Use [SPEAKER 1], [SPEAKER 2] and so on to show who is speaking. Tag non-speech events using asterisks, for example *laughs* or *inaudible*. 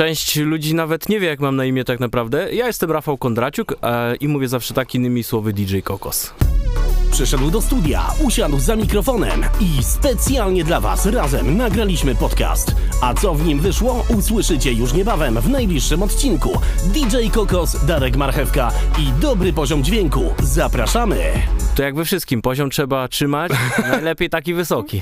[SPEAKER 1] Część ludzi nawet nie wie, jak mam na imię tak naprawdę. Ja jestem Rafał Kondraciuk e, i mówię zawsze tak innymi słowy DJ Kokos.
[SPEAKER 2] Przyszedł do studia, usiadł za mikrofonem i specjalnie dla Was razem nagraliśmy podcast. A co w nim wyszło, usłyszycie już niebawem w najbliższym odcinku. DJ Kokos, Darek Marchewka i dobry poziom dźwięku. Zapraszamy!
[SPEAKER 1] To jak we wszystkim, poziom trzeba trzymać, *laughs* najlepiej taki wysoki.